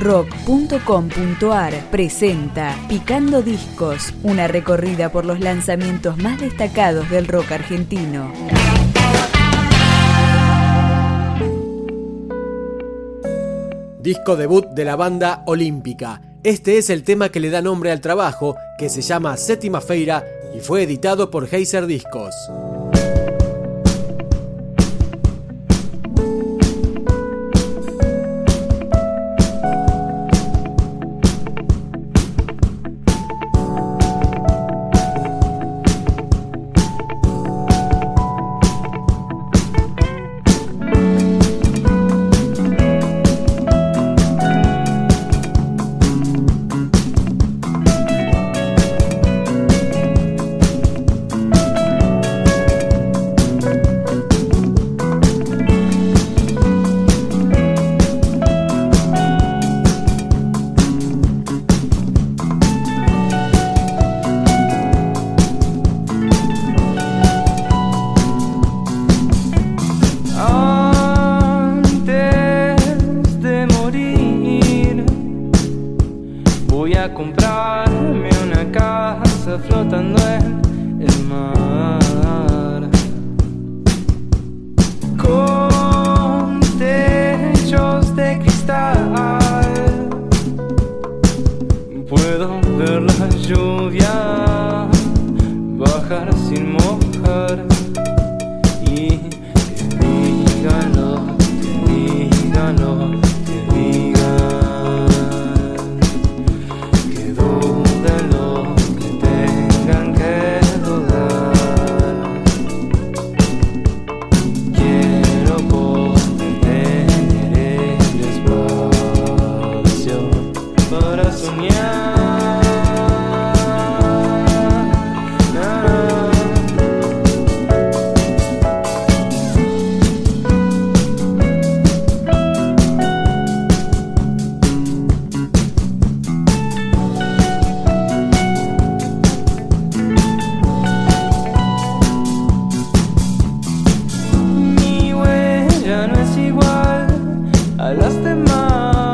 rock.com.ar presenta Picando Discos, una recorrida por los lanzamientos más destacados del rock argentino. Disco debut de la banda Olímpica. Este es el tema que le da nombre al trabajo, que se llama Séptima Feira y fue editado por Heiser Discos. love.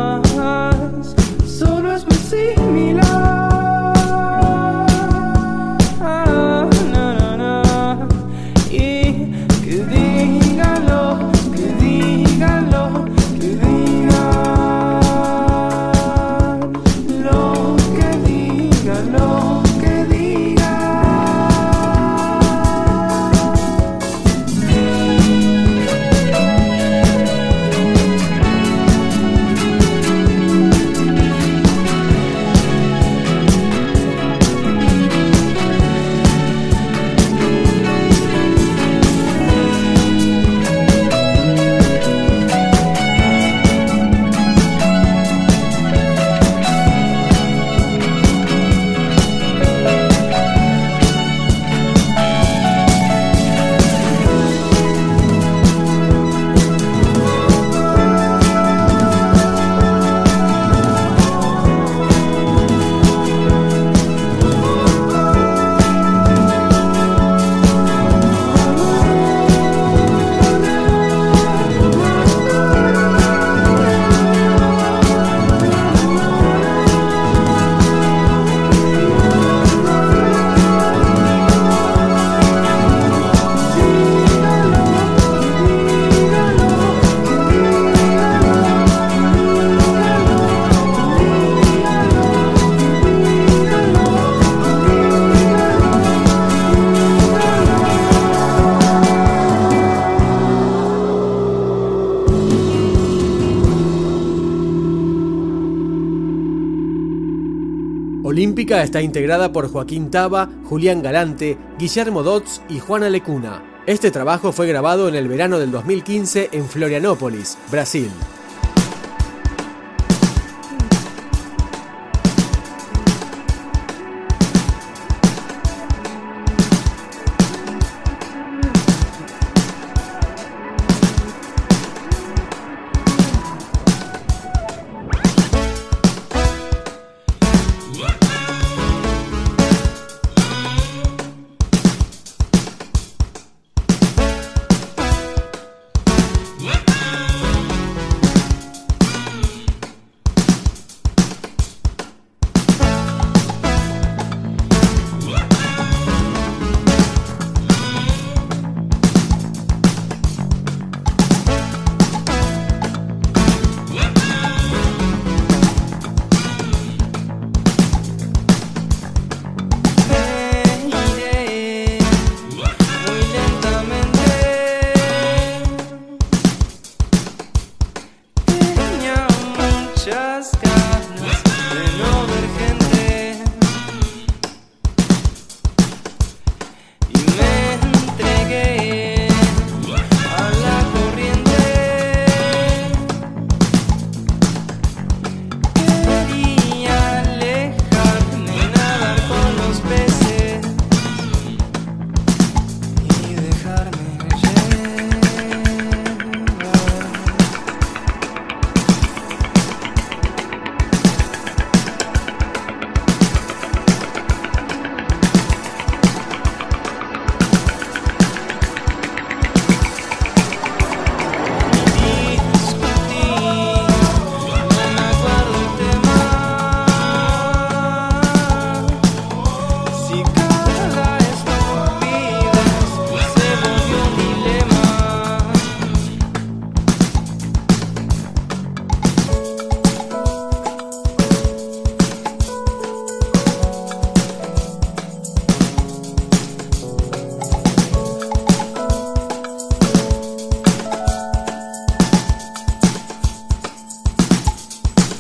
Olímpica está integrada por Joaquín Taba, Julián Galante, Guillermo Dotz y Juana Lecuna. Este trabajo fue grabado en el verano del 2015 en Florianópolis, Brasil.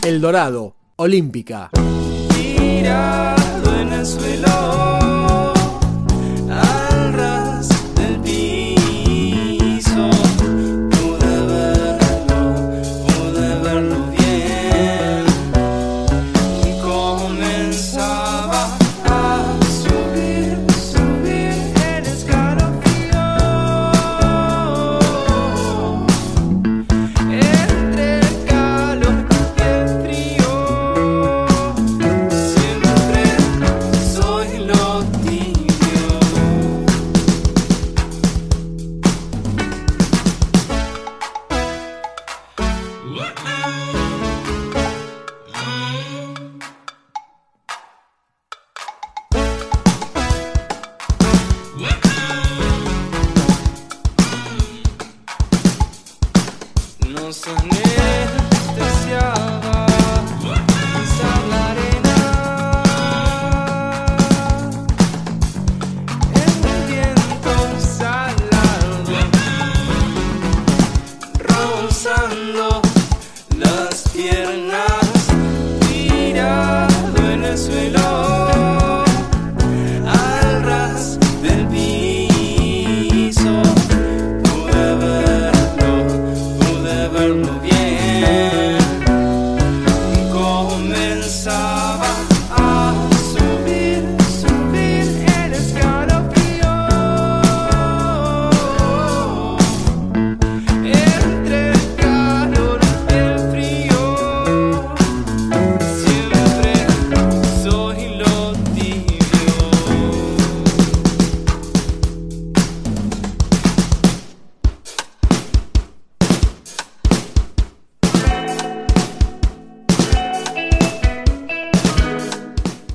El Dorado, Olímpica.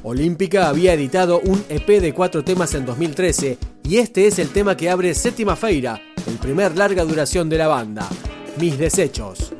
Olímpica había editado un EP de cuatro temas en 2013 y este es el tema que abre Séptima Feira, el primer larga duración de la banda, Mis Desechos.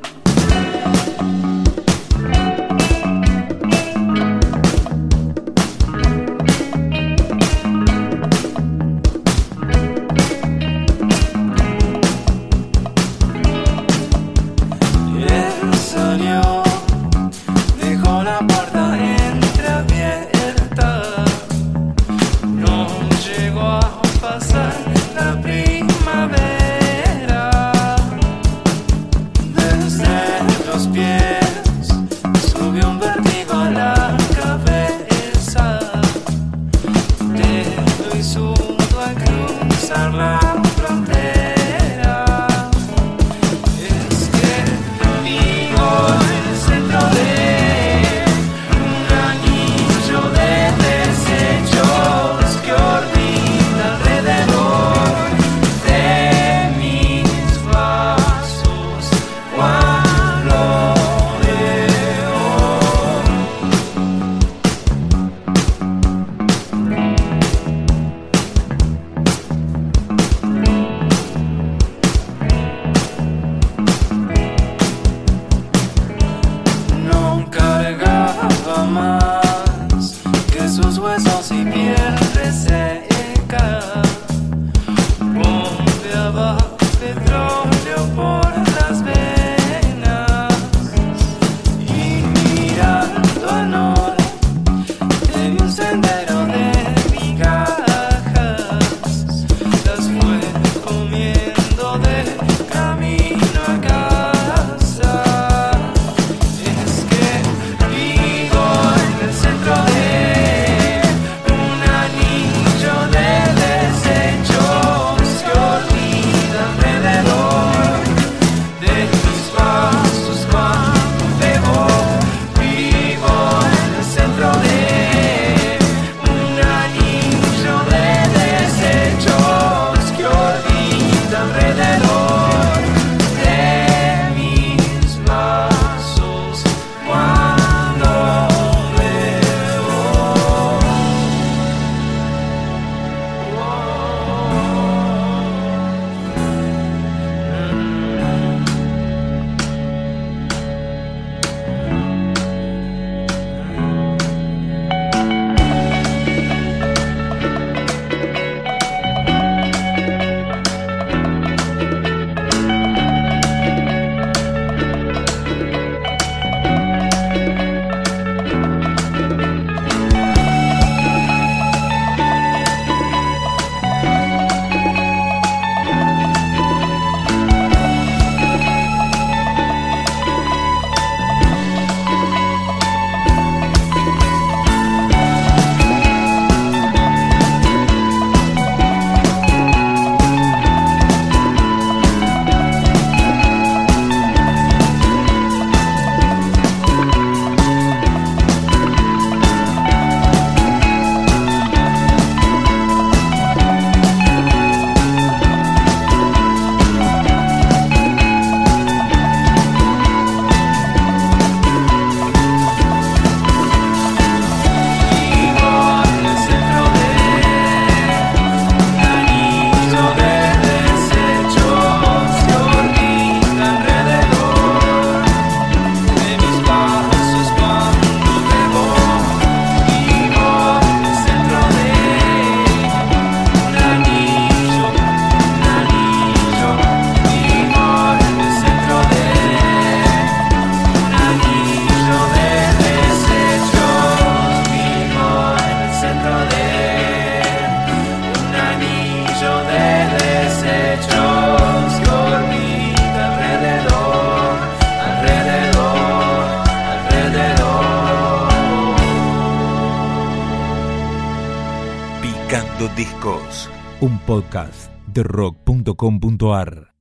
Un podcast de rock.com.ar